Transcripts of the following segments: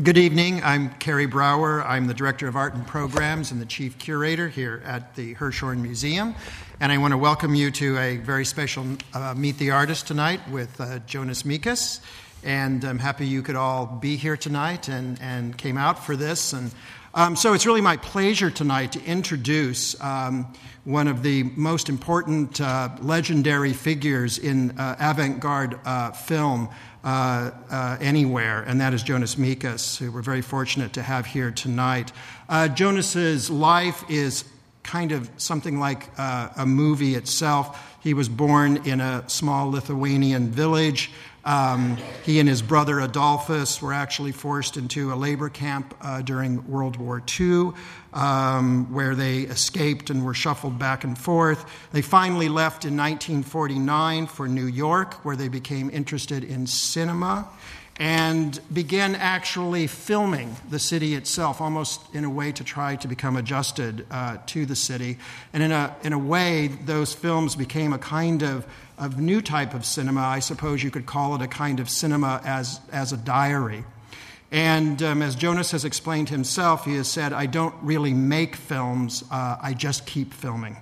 Good evening. I'm Kerry Brougher. I'm the Director of Art and Programs and the Chief Curator here at the Hirshhorn Museum. And I want to welcome you to a very special uh, Meet the Artist tonight with uh, Jonas Mekas. And I'm happy you could all be here tonight and, and came out for this. And um, so it's really my pleasure tonight to introduce um, one of the most important uh, legendary figures in uh, avant garde uh, film uh, uh, anywhere, and that is Jonas Mekas, who we're very fortunate to have here tonight. Uh, Jonas's life is kind of something like a movie itself. He was born in a small Lithuanian village. Um, he and his brother Adolfas were actually forced into a labor camp uh, during World War II, um, where they escaped and were shuffled back and forth. They finally left in 1949 for New York, where they became interested in cinema and began actually filming the city itself, almost in a way to try to become adjusted uh, to the city. And in a, in a way, those films became a kind of of new type of cinema. I suppose you could call it a kind of cinema as, as a diary. And um, as Jonas has explained himself, he has said, I don't really make films, uh, I just keep filming.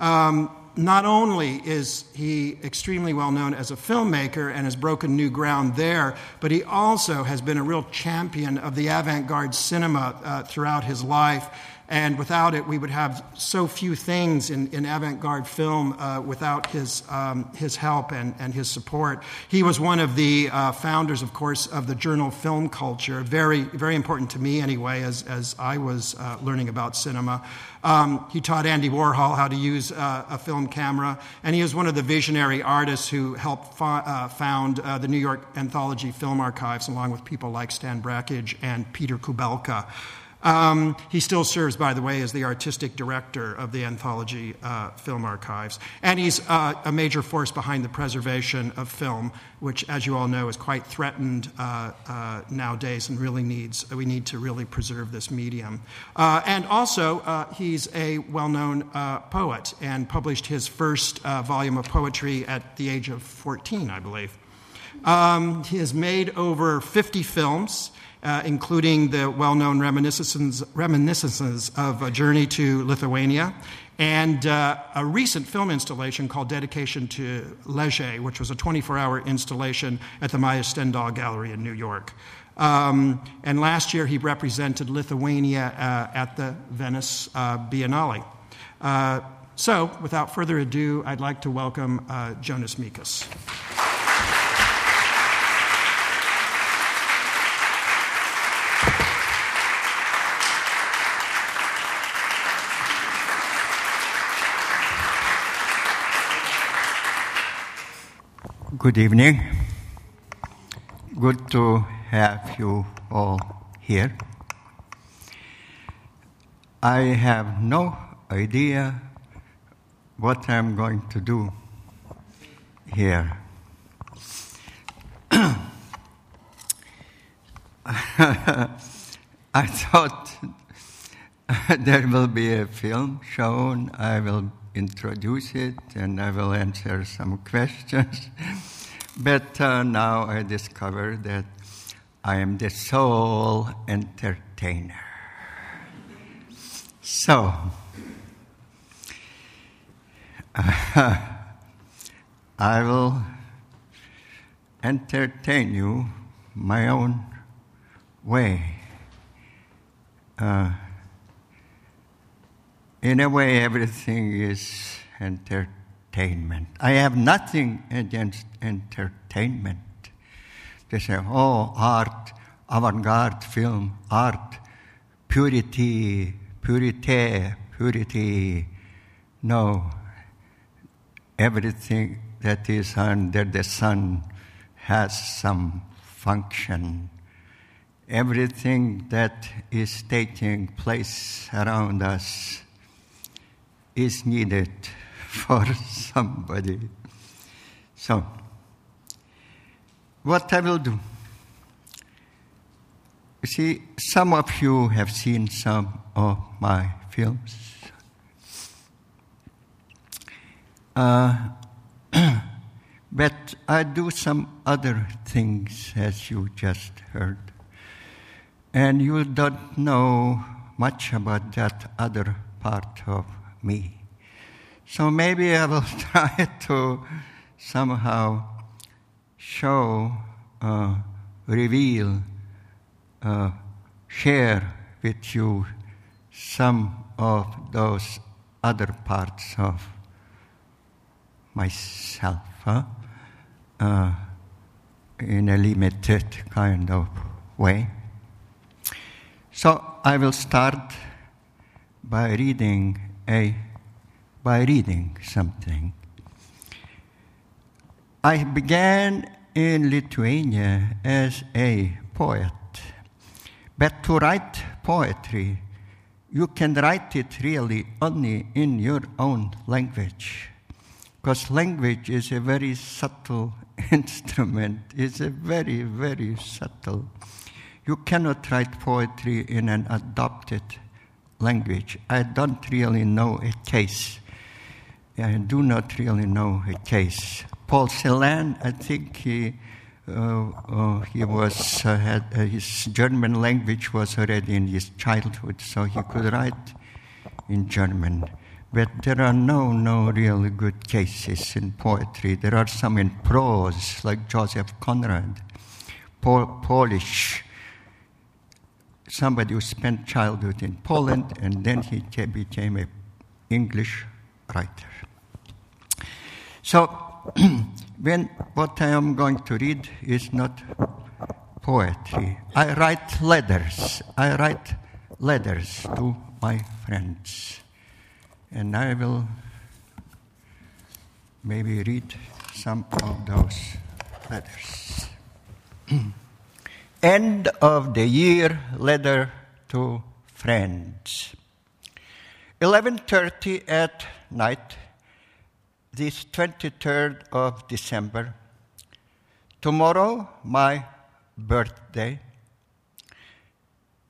Um, not only is he extremely well known as a filmmaker and has broken new ground there, but he also has been a real champion of the avant garde cinema uh, throughout his life. And without it, we would have so few things in, in avant garde film uh, without his, um, his help and, and his support. He was one of the uh, founders, of course, of the journal Film Culture, very, very important to me anyway, as, as I was uh, learning about cinema. Um, he taught Andy Warhol how to use uh, a film camera, and he was one of the visionary artists who helped fa- uh, found uh, the New York Anthology Film Archives, along with people like Stan Brakhage and Peter Kubelka. Um, he still serves, by the way, as the artistic director of the Anthology uh, Film Archives. And he's uh, a major force behind the preservation of film, which, as you all know, is quite threatened uh, uh nowadays and really needs, we need to really preserve this medium. Uh, and also, uh, he's a well known poet and published his first volume of poetry at the age of 14, I believe. Um, he has made over 50 films uh, including the well known reminiscences, reminiscences, of A Journey to Lithuania and uh, a recent film installation called Dedication to Leger, which was a 24 hour installation at the Maya Stendhal Gallery in New York. Um, and last year he represented Lithuania uh, at the Venice uh, Biennale. Uh, so, without further ado, I'd like to welcome uh, Jonas Mekas. Good evening. Good to have you all here. I have no idea what I'm going to do here. I thought there will be a film shown, I will introduce it, and I will answer some questions. But uh, now I discover that I am the sole entertainer. So, uh, I will entertain you my own way. Uh, in a way, everything is entertainment entertainment. I have nothing against entertainment. They say, oh, art, avant garde film, art, purity, purity, purity. No, everything that is under the sun has some function. Everything that is taking place around us is needed for somebody. So, what I will do. You see, some of you have seen some of my films. Uh, but I do some other things, as you just heard. and you don't know much about that other part of me. So maybe I will try to somehow show, uh, reveal, uh, share with you some of those other parts of myself huh? uh, in a limited kind of way. So I will start by reading a by reading something. I began in Lithuania as a poet, but to write poetry, you can write it really only in your own language, because language is a very subtle instrument. It's a very, very subtle you cannot write poetry in an adopted language. I don't really know a case. I do not really know a case. Paul Celan, I think he, uh, uh, he was, uh, had, uh, his German language was already in his childhood, so he could write in German. But there are no, no really good cases in poetry. There are some in prose, like Joseph Conrad, Polish somebody who spent childhood in Poland and then he became an English So, when what I am going to read is not poetry, I write letters. I write letters to my friends. And I will maybe read some of those letters. end of the year letter to friends. 11:30 at night this 23rd of December. Tomorrow my birthday.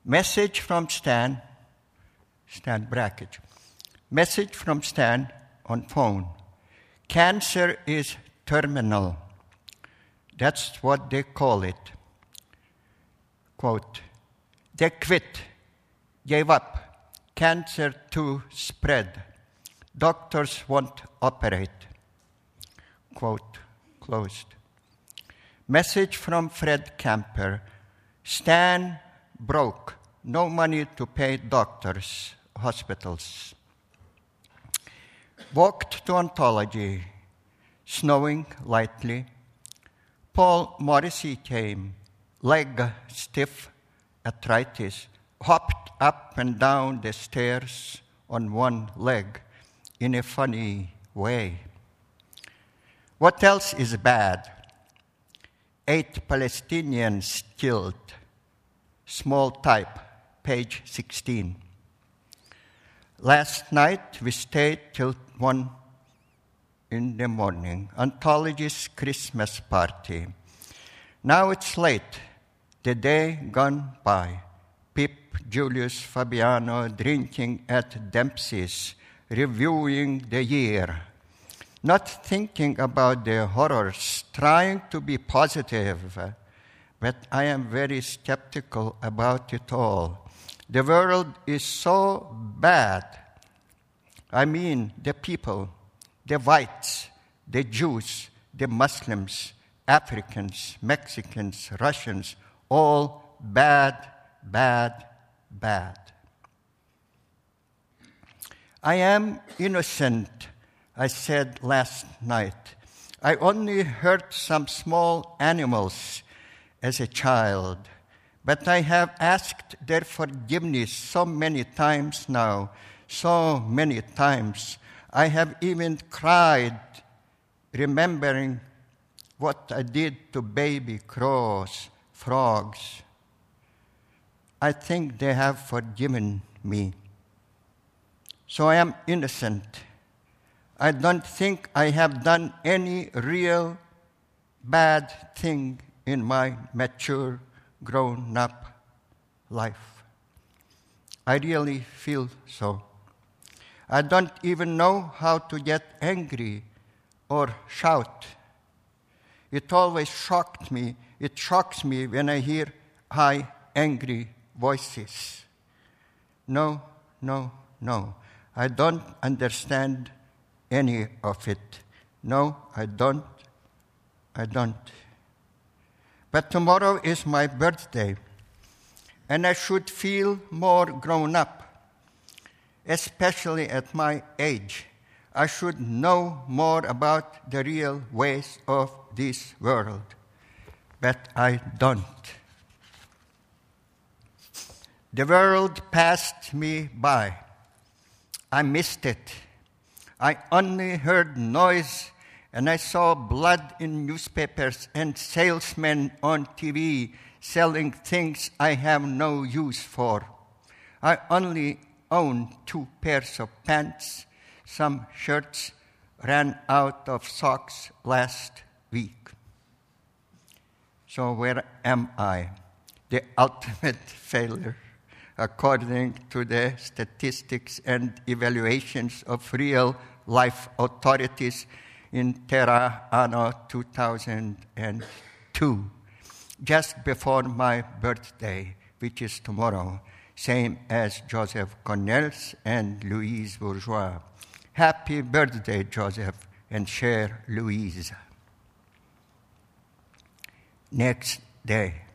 Message from Stan Stan Brakhage. Message from Stan on phone. Cancer is terminal. That's what they call it quote, they quit, gave up, cancer to spread. Doctors won't operate. Quote, closed. Message from Fred Camper Stan broke, no money to pay doctors, hospitals. Walked to Anthology, snowing lightly. Paul Morrissey came, leg stiff, arthritis, hopped up and down the stairs on one leg in a funny way. What else is bad? Eight Palestinians killed. Small type, page 16. Last night we stayed till 1 in the morning. Anthology's Christmas party. Now it's late the day gone by, Pip, Julius, Fabiano drinking at Dempsey's, reviewing the year, not thinking about the horrors, trying to be positive, but I am very skeptical about it all. The world is so bad. I mean, the people, the whites, the Jews, the Muslims, Africans, Mexicans, Russians, all bad, bad, bad. I am innocent, I said last night. I only hurt some small animals as a child, but I have asked their forgiveness so many times now, so many times. I have even cried, remembering what I did to baby crows frogs. I think they have forgiven me. So I am innocent. I don't think I have done any real bad thing in my mature, grown up life. I really feel so. I don't even know how to get angry or shout. It always shocked me it shocks me when I hear high, angry voices. No, no, no. I don't understand any of it. No, I don't. I don't. But tomorrow is my birthday, and I should feel more grown up, especially at my age. I should know more about the real ways of this world, but I don't. The world passed me by. I missed it. I only heard noise and I saw blood in newspapers and salesmen on TV selling things I have no use for. I only own two pairs of pants, some shirts, ran out of socks last week. So, where am I? The ultimate failure, according to the statistics and evaluations of real life authorities in Terra Anno 2002, just before my birthday, which is tomorrow, same as Joseph Cornell's and Louise Bourgeois. Happy birthday, Joseph, and share Louise. Next day,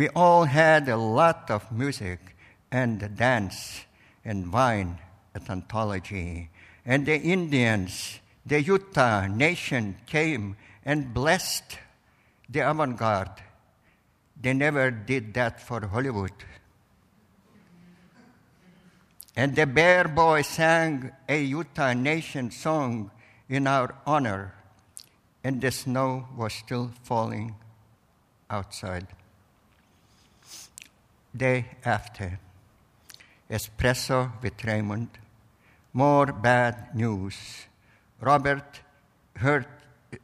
we all had a lot of music and dance and wine at Anthology. And the Indians the Utah nation came and blessed the avant garde. They never did that for Hollywood. And the Bear Boy sang a Utah nation song in our honor, and the snow was still falling outside. Day after, espresso with Raymond, more bad news Robert Hurt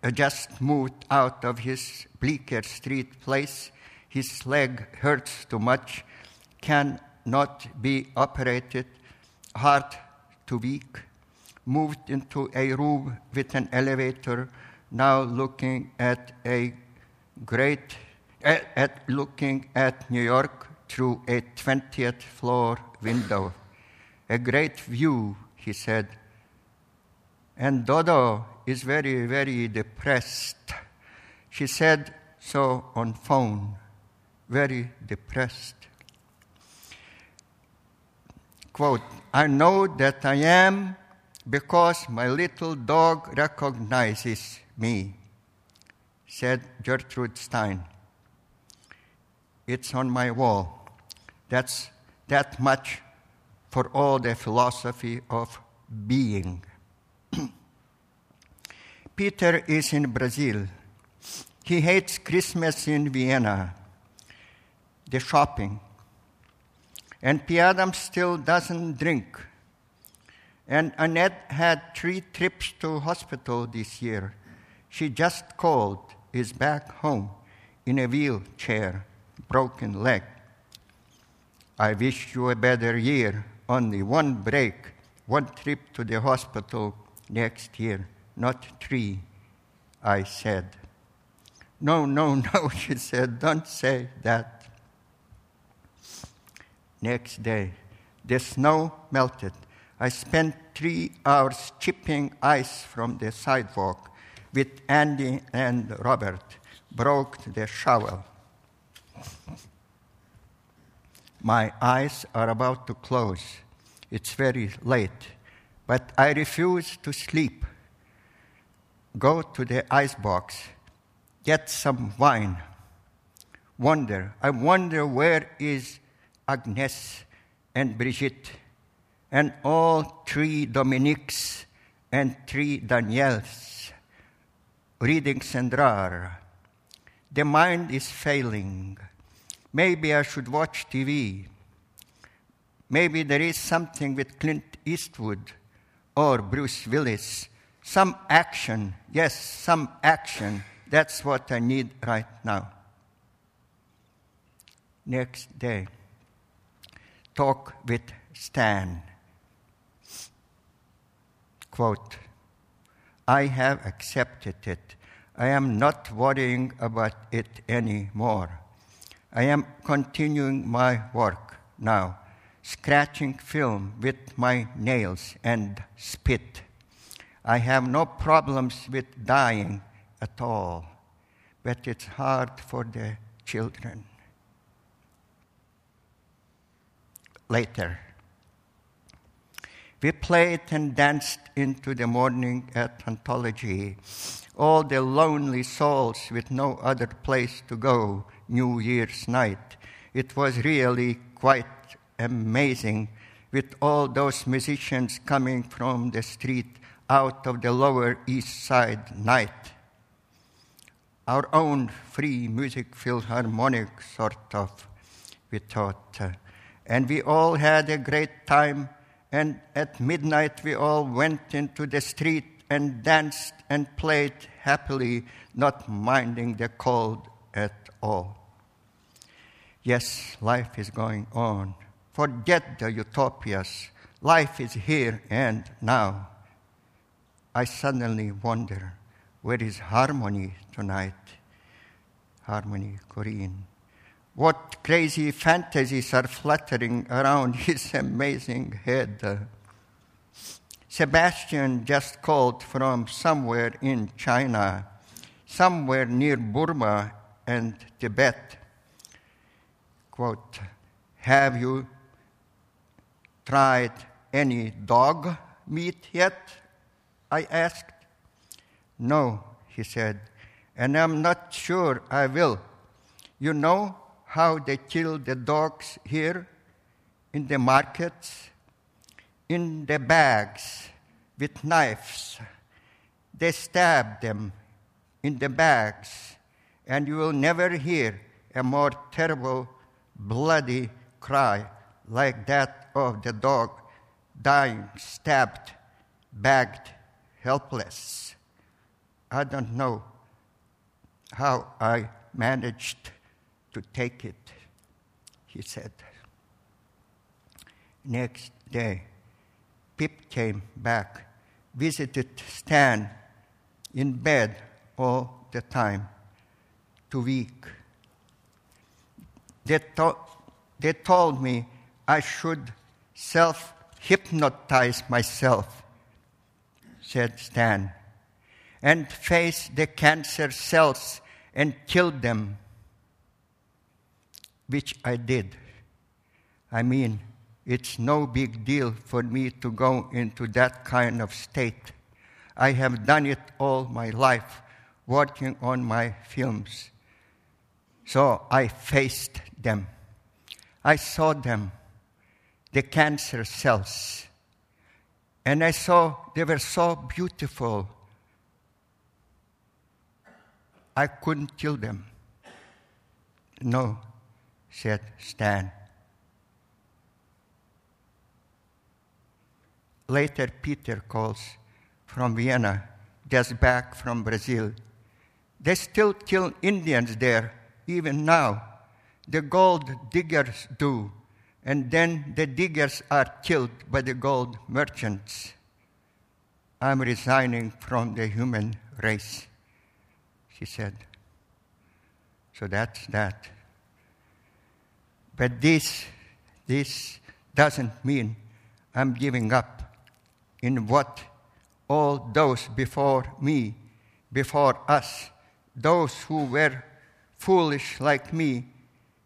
uh, just moved out of his Bleecker Street place. His leg hurts too much, cannot be operated, heart too weak. Moved into a room with an elevator, now looking at a great, at, at looking at New York through a 20th floor window. A great view, he said and Dodo is very, very depressed. She said so on phone, very depressed. Quote, I know that I am because my little dog recognizes me, said Gertrude Stein. It's on my wall. That's that much for all the philosophy of being. Peter is in Brazil. He hates Christmas in Vienna, the shopping. And P. Adams still doesn't drink. And Annette had three trips to hospital this year. She just called, is back home in a wheelchair, broken leg. I wish you a better year, only one break, one trip to the hospital next year not three, I said. No, no, no, she said, don't say that. Next day, the snow melted. I spent three hours chipping ice from the sidewalk with Andy and Robert, broke the shovel. My eyes are about to close. It's very late, but I refuse to sleep go to the icebox, get some wine, wonder, I wonder where is Agnes and Brigitte and all three Dominiques and three Daniels reading Cendrars. The mind is failing. Maybe I should watch TV. Maybe there is something with Clint Eastwood or Bruce Willis some action, yes, some action. That's what I need right now. Next day, talk with Stan. Quote, I have accepted it. I am not worrying about it anymore. I am continuing my work now, scratching film with my nails and spit. I have no problems with dying at all, but it's hard for the children. Later, we played and danced into the morning at Anthology. All the lonely souls with no other place to go New Year's night. It was really quite amazing with all those musicians coming from the street out of the Lower East Side night. Our own free music philharmonic, sort of, we thought. Uh, and we all had a great time and at midnight we all went into the street and danced and played happily, not minding the cold at all. Yes, life is going on. Forget the utopias. Life is here and now. I suddenly wonder where is harmony tonight? Harmony, Korine. What crazy fantasies are fluttering around his amazing head? Sebastian just called from somewhere in China, somewhere near Burma and Tibet. Quote, Have you tried any dog meat yet? I asked. No, he said, and I'm not sure I will. You know, how they kill the dogs here in the markets, in the bags with knives. They stab them in the bags, and you will never hear a more terrible, bloody cry like that of the dog dying, stabbed, bagged, helpless. I don't know how I managed to take it, he said. Next day, Pip came back, visited Stan in bed all the time, too weak. They, to- they told me I should self hypnotize myself, said Stan, and face the cancer cells and kill them which I did. I mean, it's no big deal for me to go into that kind of state. I have done it all my life, working on my films. So I faced them. I saw them, the cancer cells. And I saw they were so beautiful. I couldn't kill them. No, said Stan. Later, Peter calls from Vienna, just back from Brazil. They still kill Indians there, even now. The gold diggers do, and then the diggers are killed by the gold merchants. I'm resigning from the human race, she said. So that's that. But this, this doesn't mean I'm giving up in what all those before me, before us, those who were foolish like me,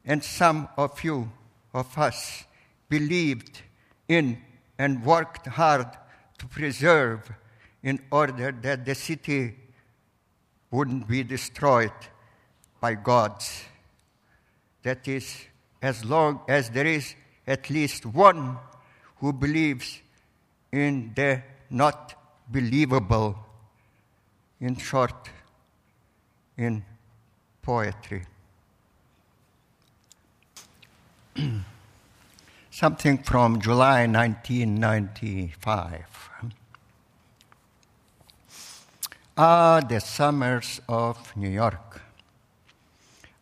and some of you, of us, believed in and worked hard to preserve in order that the city wouldn't be destroyed by gods. That is as long as there is at least one who believes in the not believable, in short, in poetry. Something from July 1995. Ah, the summers of New York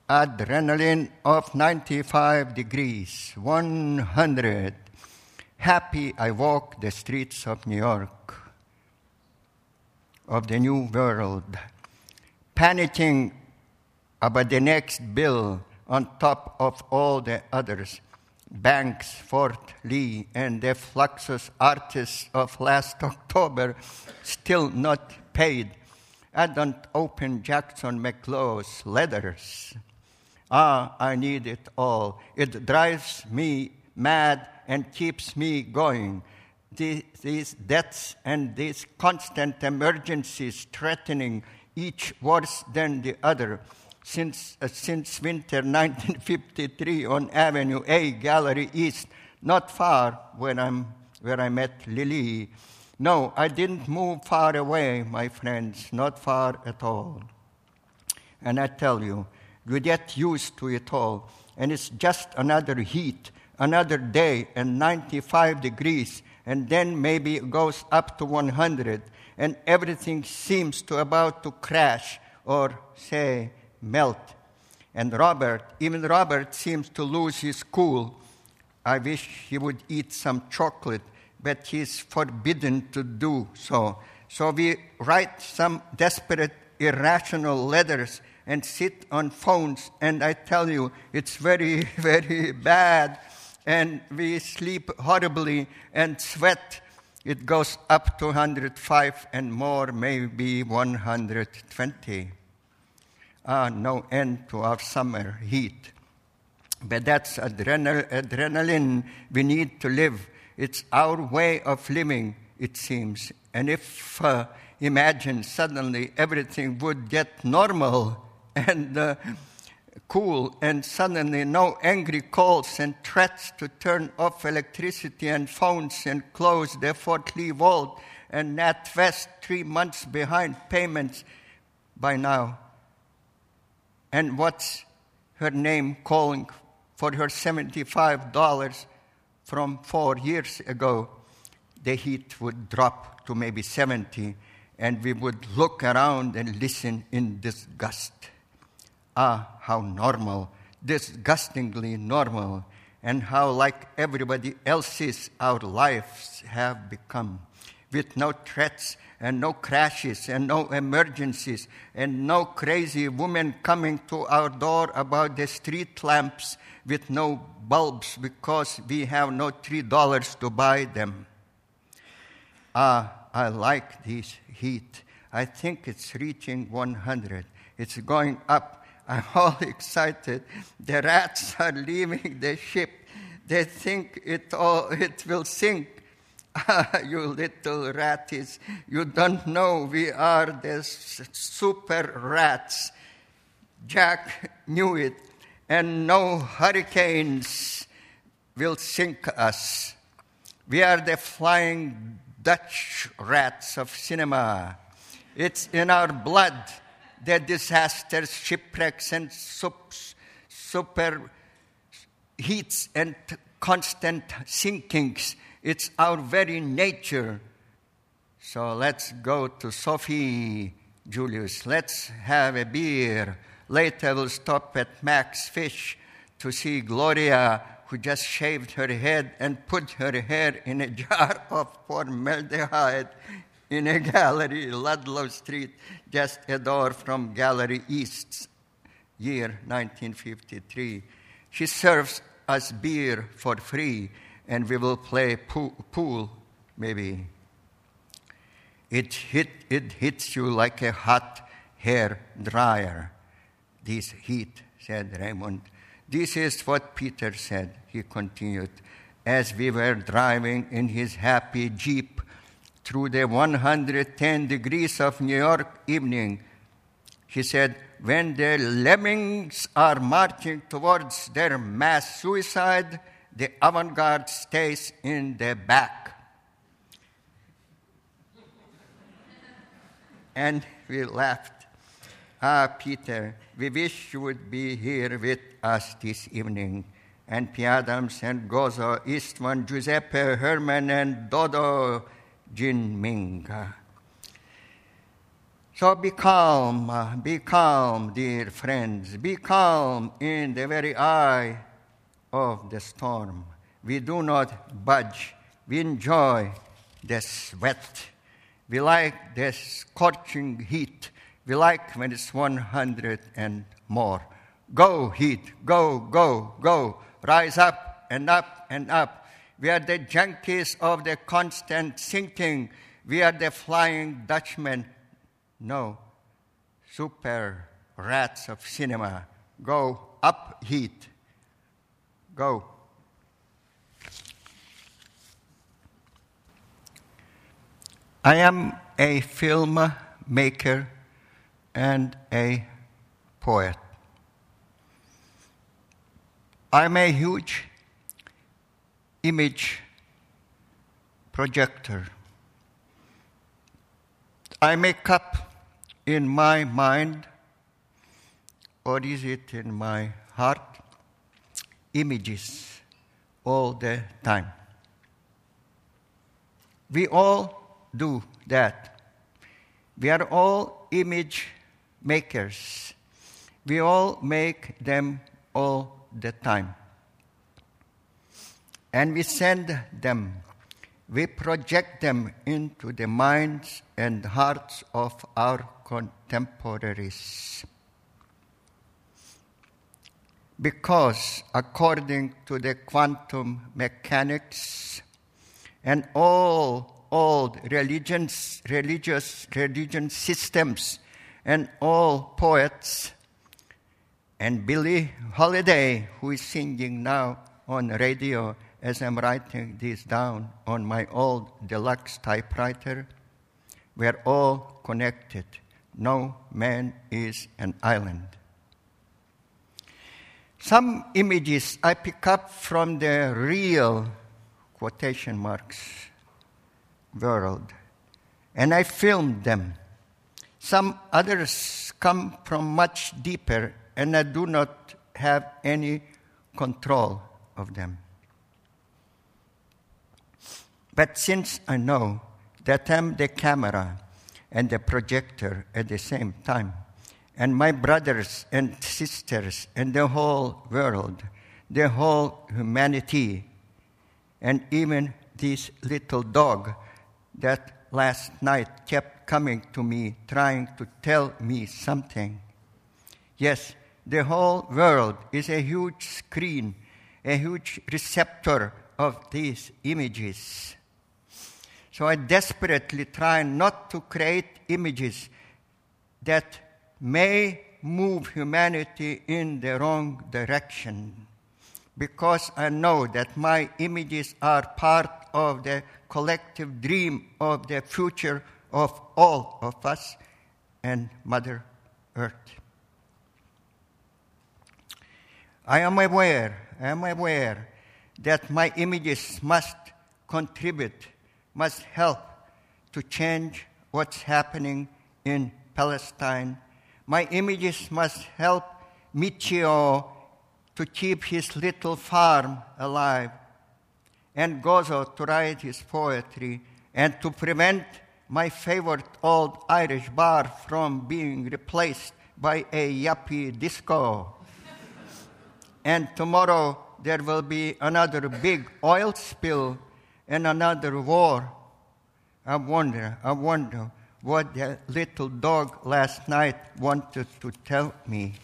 adrenaline of 95 degrees, 100. Happy I walk the streets of New York, of the new world, panicking about the next bill on top of all the others. Banks, Fort Lee, and the Fluxus artists of last October still not paid. I don't open Jackson Mac Low's letters. Ah, I need it all. It drives me mad and keeps me going. These deaths and these constant emergencies threatening each worse than the other. Since, uh, since winter 1953 on Avenue A, Gallery East, not far where, I'm, where I met Lily. No, I didn't move far away, my friends, not far at all. And I tell you, you get used to it all, and it's just another heat, another day, and 95 degrees, and then maybe it goes up to 100, and everything seems to about to crash or say melt. And Robert, even Robert, seems to lose his cool. I wish he would eat some chocolate, but he's forbidden to do so. So we write some desperate, irrational letters and sit on phones, and I tell you, it's very, very bad. And we sleep horribly and sweat. It goes up to 105 and more, maybe 120. Ah, no end to our summer heat. But that's adrenal- adrenaline we need to live. It's our way of living, it seems. And if, uh, imagine suddenly everything would get normal and uh, cool, and suddenly no angry calls and threats to turn off electricity and phones and close the Fort Lee vault, and Nat West three months behind payments by now. And what's her name calling for her $75 from four years ago? The heat would drop to maybe 70, and we would look around and listen in disgust. Ah, how normal, disgustingly normal, and how like everybody else's our lives have become, with no threats and no crashes and no emergencies and no crazy women coming to our door about the street lamps with no bulbs because we have no three dollars to buy them. Ah, I like this heat. I think it's reaching 100. It's going up I'm all excited. The rats are leaving the ship. They think it all it will sink. You little ratties, you don't know we are the super rats. Jack knew it, and no hurricanes will sink us. We are the flying Dutch rats of cinema. It's in our blood the disasters, shipwrecks, and super heats and constant sinkings. It's our very nature. So let's go to Sophie, Julius. Let's have a beer. Later we'll stop at Max Fish to see Gloria, who just shaved her head and put her hair in a jar of formaldehyde in a gallery, Ludlow Street, just a door from Gallery East, year 1953. She serves us beer for free, and we will play pool, pool maybe. It, hit, it hits you like a hot hair dryer. This heat, said Raymond. This is what Peter said, he continued, as we were driving in his happy Jeep through the 110 degrees of New York evening. He said, When the lemmings are marching towards their mass suicide, the avant garde stays in the back. and we laughed. Ah, Peter, we wish you would be here with us this evening. And P. Adams and Gozo, Eastman, Giuseppe, Herman, and Dodo Jin Ming. So be calm, be calm, dear friends. Be calm in the very eye of the storm. We do not budge. We enjoy the sweat. We like the scorching heat. We like when it's 100 and more. Go, heat, go, go, go. Rise up and up and up. We are the junkies of the constant sinking. We are the flying Dutchmen. No, super rats of cinema. Go up, heat. Go. I am a filmmaker and a poet. I'm a huge image projector. I make up in my mind, or is it in my heart, images all the time. We all do that. We are all image makers. We all make them all the time. And we send them, we project them into the minds and hearts of our contemporaries. Because, according to the quantum mechanics and all old religions, religious religion systems, and all poets, and Billie Holiday, who is singing now on radio as I'm writing this down on my old deluxe typewriter, we are all connected. No man is an island. Some images I pick up from the real quotation marks world, and I film them. Some others come from much deeper, and I do not have any control of them. But since I know that I'm the camera and the projector at the same time, and my brothers and sisters and the whole world, the whole humanity, and even this little dog that last night kept coming to me trying to tell me something. Yes, the whole world is a huge screen, a huge receptor of these images. So I desperately try not to create images that may move humanity in the wrong direction because I know that my images are part of the collective dream of the future of all of us and Mother Earth. I am aware, I am aware that my images must contribute, must help to change what's happening in Palestine. My images must help Michio to keep his little farm alive and Gozo to write his poetry and to prevent my favorite old Irish bar from being replaced by a yuppie disco. and tomorrow there will be another big oil spill and another war. I wonder, I wonder what the little dog last night wanted to tell me.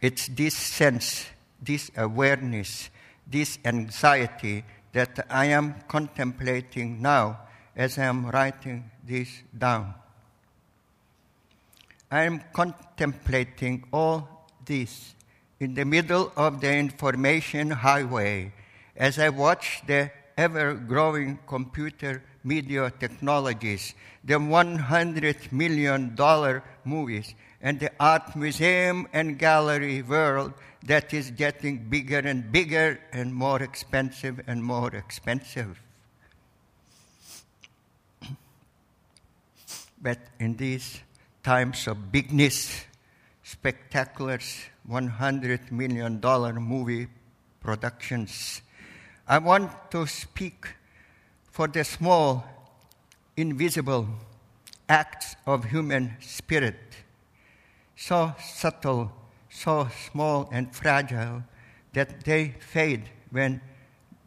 It's this sense this awareness, this anxiety that I am contemplating now as I am writing this down. I am contemplating all this in the middle of the information highway as I watch the ever growing computer media technologies, the $100 million movies, and the art museum and gallery world that is getting bigger and bigger and more expensive and more expensive. but in these times of bigness, spectaculars, $100 million movie productions, I want to speak for the small, invisible acts of human spirit, so subtle so small and fragile that they fade when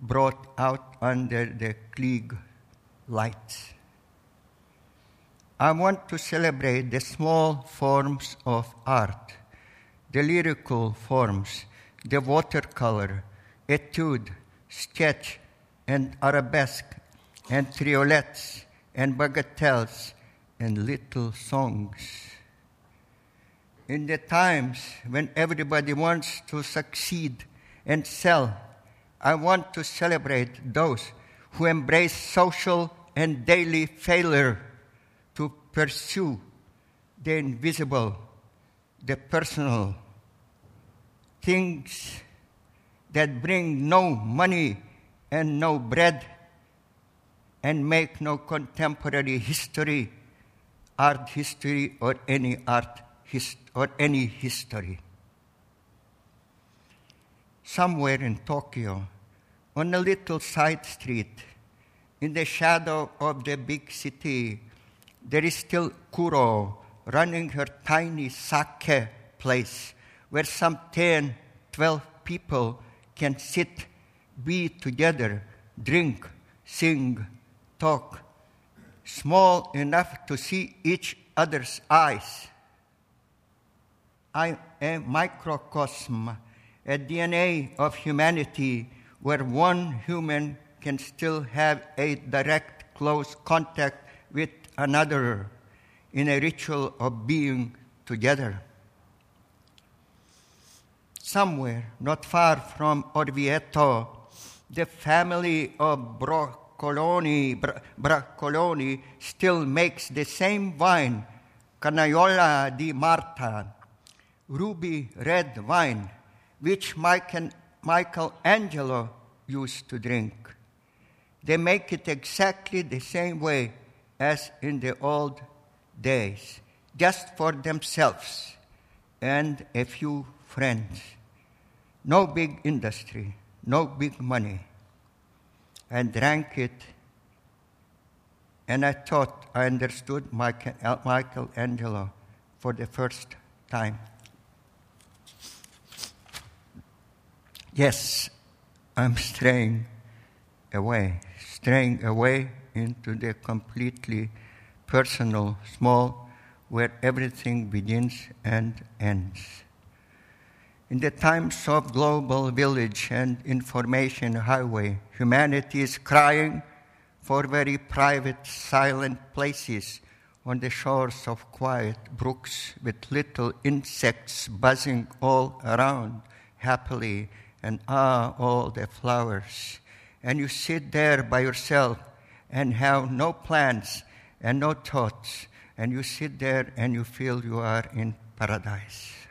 brought out under the Klieg lights. I want to celebrate the small forms of art, the lyrical forms, the watercolor, etude, sketch, and arabesque, and triolets, and bagatelles, and little songs. In the times when everybody wants to succeed and sell, I want to celebrate those who embrace social and daily failure to pursue the invisible, the personal, things that bring no money and no bread and make no contemporary history, art history, or any art hist- or any history. Somewhere in Tokyo, on a little side street, in the shadow of the big city, there is still Kuro running her tiny sake place where some 10, 12 people can sit, be together, drink, sing, talk, small enough to see each other's eyes. I am a microcosm, a DNA of humanity where one human can still have a direct, close contact with another in a ritual of being together. Somewhere, not far from Orvieto, the family of Broccoloni, Broccoloni still makes the same wine, Canaiola di Marta, ruby red wine, which Michelangelo used to drink. They make it exactly the same way as in the old days, just for themselves and a few friends. No big industry, no big money. And drank it, and I thought I understood Michael uh, Michelangelo for the first time. Yes, I'm straying away, straying away into the completely personal, small, where everything begins and ends. In the times of global village and information highway, humanity is crying for very private, silent places on the shores of quiet brooks with little insects buzzing all around happily and ah, all the flowers. And you sit there by yourself and have no plans and no thoughts, and you sit there and you feel you are in paradise.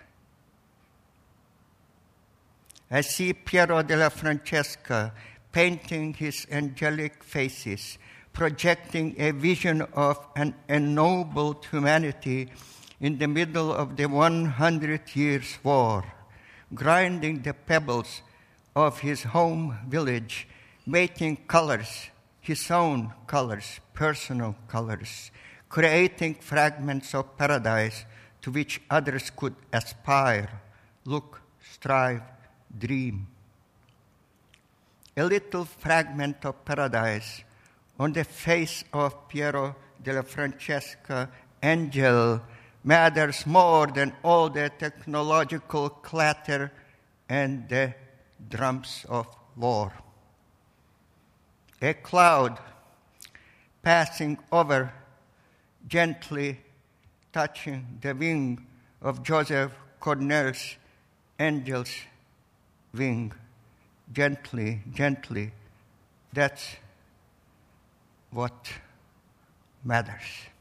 I see Piero della Francesca painting his angelic faces, projecting a vision of an ennobled humanity in the middle of the 100 years war, grinding the pebbles of his home village, making colors, his own colors, personal colors, creating fragments of paradise to which others could aspire, look, strive, dream. A little fragment of paradise on the face of Piero della Francesca angel matters more than all the technological clatter and the drums of war. A cloud passing over, gently touching the wing of Joseph Cornell's angel's wing gently, gently. That's what matters.